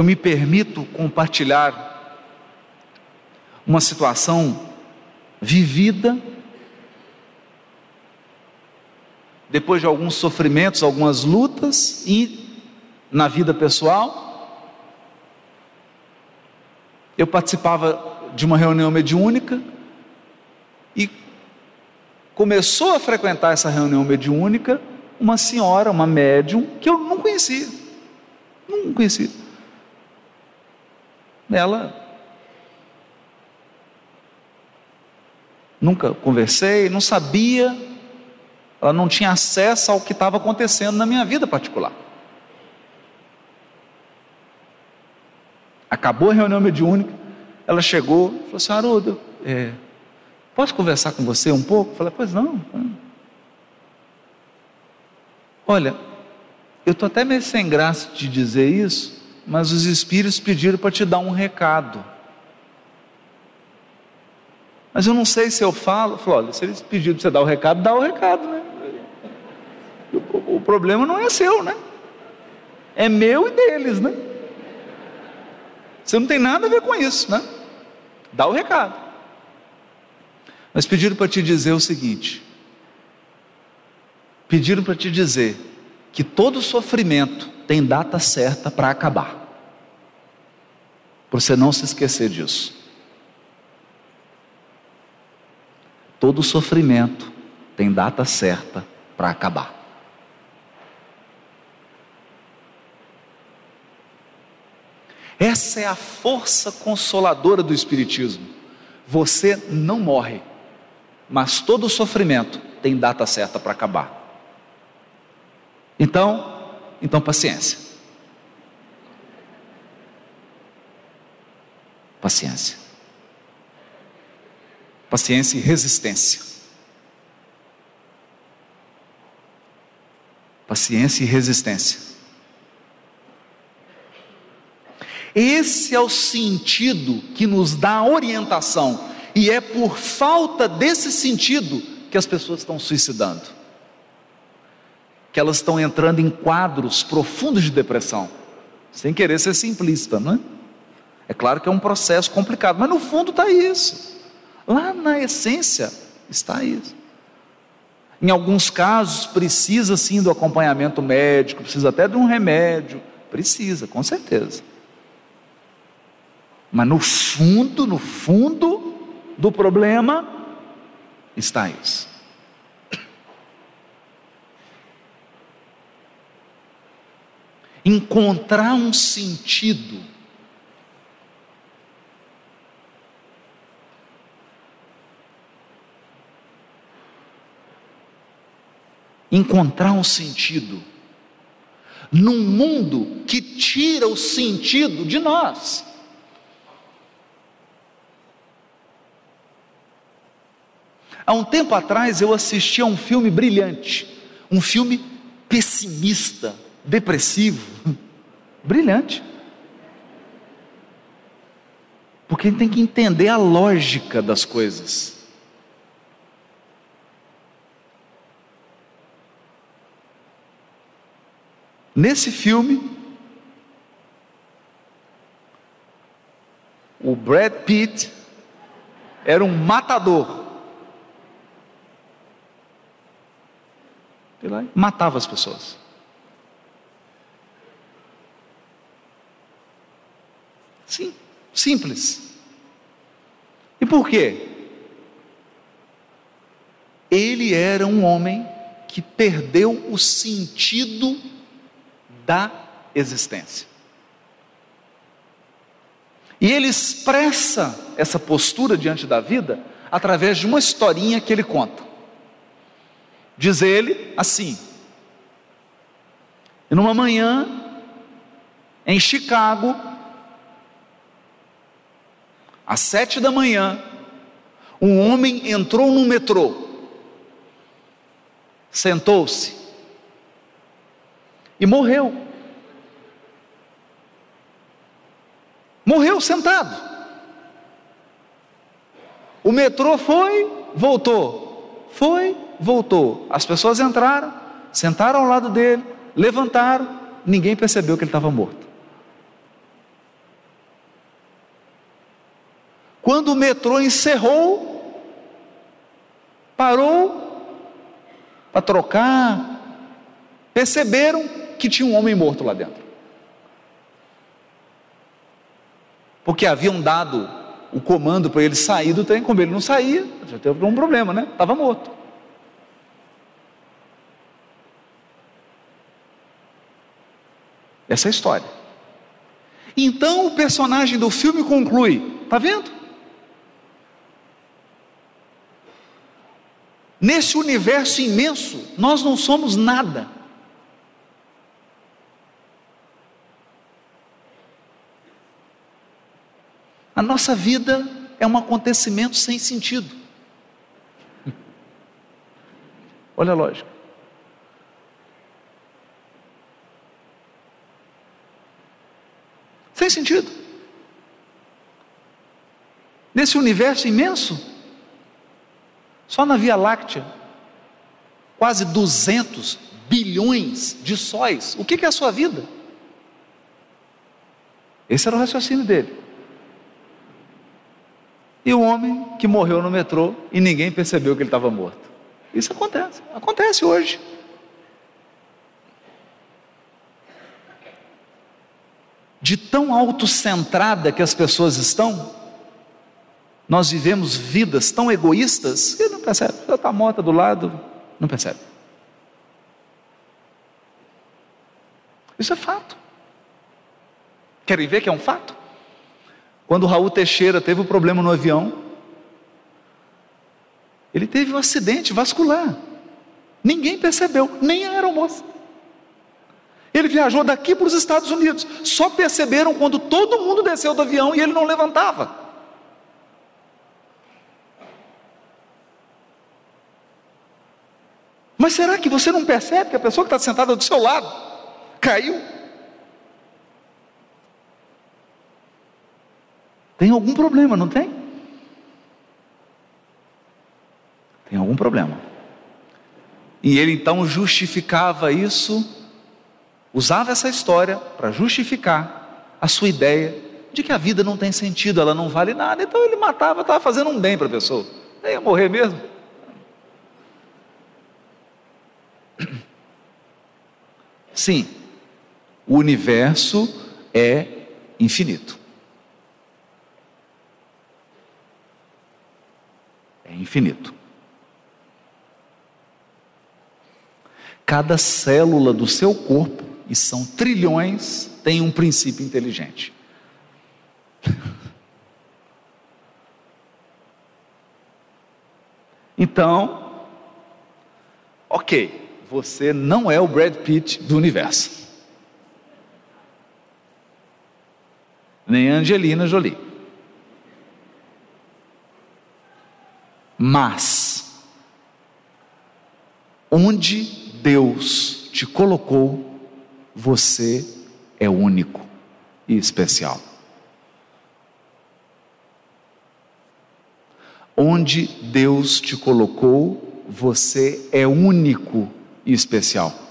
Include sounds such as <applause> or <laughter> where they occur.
eu me permito compartilhar uma situação vivida depois de alguns sofrimentos, algumas lutas e na vida pessoal. Eu participava de uma reunião mediúnica e começou a frequentar essa reunião mediúnica uma senhora, uma médium que eu não conhecia. Não conhecia. Ela nunca conversei, não sabia, ela não tinha acesso ao que estava acontecendo na minha vida particular. Acabou a reunião mediúnica, ela chegou, falou assim: Haroldo, é, posso conversar com você um pouco? Eu falei: Pois não. Olha, eu estou até meio sem graça de dizer isso, mas os espíritos pediram para te dar um recado. Mas eu não sei se eu falo. Falou, olha, se eles pediram para você dar o recado, dá o recado, né? O, o problema não é seu, né? É meu e deles, né? Você não tem nada a ver com isso, né? Dá o recado. Mas pediram para te dizer o seguinte: pediram para te dizer que todo sofrimento tem data certa para acabar. Para você não se esquecer disso. Todo sofrimento tem data certa para acabar. Essa é a força consoladora do Espiritismo. Você não morre, mas todo sofrimento tem data certa para acabar. Então, então paciência. Paciência. Paciência e resistência. Paciência e resistência. Esse é o sentido que nos dá orientação, e é por falta desse sentido que as pessoas estão suicidando, que elas estão entrando em quadros profundos de depressão, sem querer ser simplista, não é? É claro que é um processo complicado, mas no fundo está isso. Lá na essência está isso. Em alguns casos, precisa sim do acompanhamento médico, precisa até de um remédio. Precisa, com certeza. Mas no fundo, no fundo do problema, está isso. Encontrar um sentido encontrar um sentido num mundo que tira o sentido de nós. Há um tempo atrás eu assisti a um filme brilhante, um filme pessimista, depressivo, <laughs> brilhante. Porque a gente tem que entender a lógica das coisas. Nesse filme, o Brad Pitt era um matador. matava as pessoas. Sim, simples. E por quê? Ele era um homem que perdeu o sentido da existência. E ele expressa essa postura diante da vida através de uma historinha que ele conta. Diz ele assim: numa manhã, em Chicago, às sete da manhã, um homem entrou no metrô, sentou-se e morreu. Morreu sentado. O metrô foi, voltou. Foi, voltou. As pessoas entraram, sentaram ao lado dele, levantaram, ninguém percebeu que ele estava morto. Quando o metrô encerrou, parou para trocar, perceberam que tinha um homem morto lá dentro. Porque haviam dado o comando para ele sair do trem, como ele não saía, já teve um problema, né? Estava morto. Essa é a história. Então o personagem do filme conclui: está vendo? Nesse universo imenso, nós não somos nada. A nossa vida é um acontecimento sem sentido. Olha a lógica. Sem sentido. Nesse universo imenso, só na Via Láctea, quase 200 bilhões de sóis. O que é a sua vida? Esse era o raciocínio dele. E o homem que morreu no metrô e ninguém percebeu que ele estava morto. Isso acontece, acontece hoje. de tão autocentrada que as pessoas estão, nós vivemos vidas tão egoístas que não percebe. Já está morta do lado, não percebe. Isso é fato. Querem ver que é um fato? Quando Raul Teixeira teve o um problema no avião, ele teve um acidente vascular. Ninguém percebeu, nem a aeromoça. Ele viajou daqui para os Estados Unidos. Só perceberam quando todo mundo desceu do avião e ele não levantava. Mas será que você não percebe que a pessoa que está sentada do seu lado caiu? Tem algum problema, não tem? Tem algum problema. E ele então justificava isso usava essa história para justificar a sua ideia de que a vida não tem sentido, ela não vale nada. Então ele matava, estava fazendo um bem para a pessoa. Nem ia morrer mesmo. Sim, o universo é infinito. É infinito. Cada célula do seu corpo e são trilhões, tem um princípio inteligente. <laughs> Então, ok, você não é o Brad Pitt do universo, nem Angelina Jolie. Mas, onde Deus te colocou você é único e especial. Onde Deus te colocou, você é único e especial.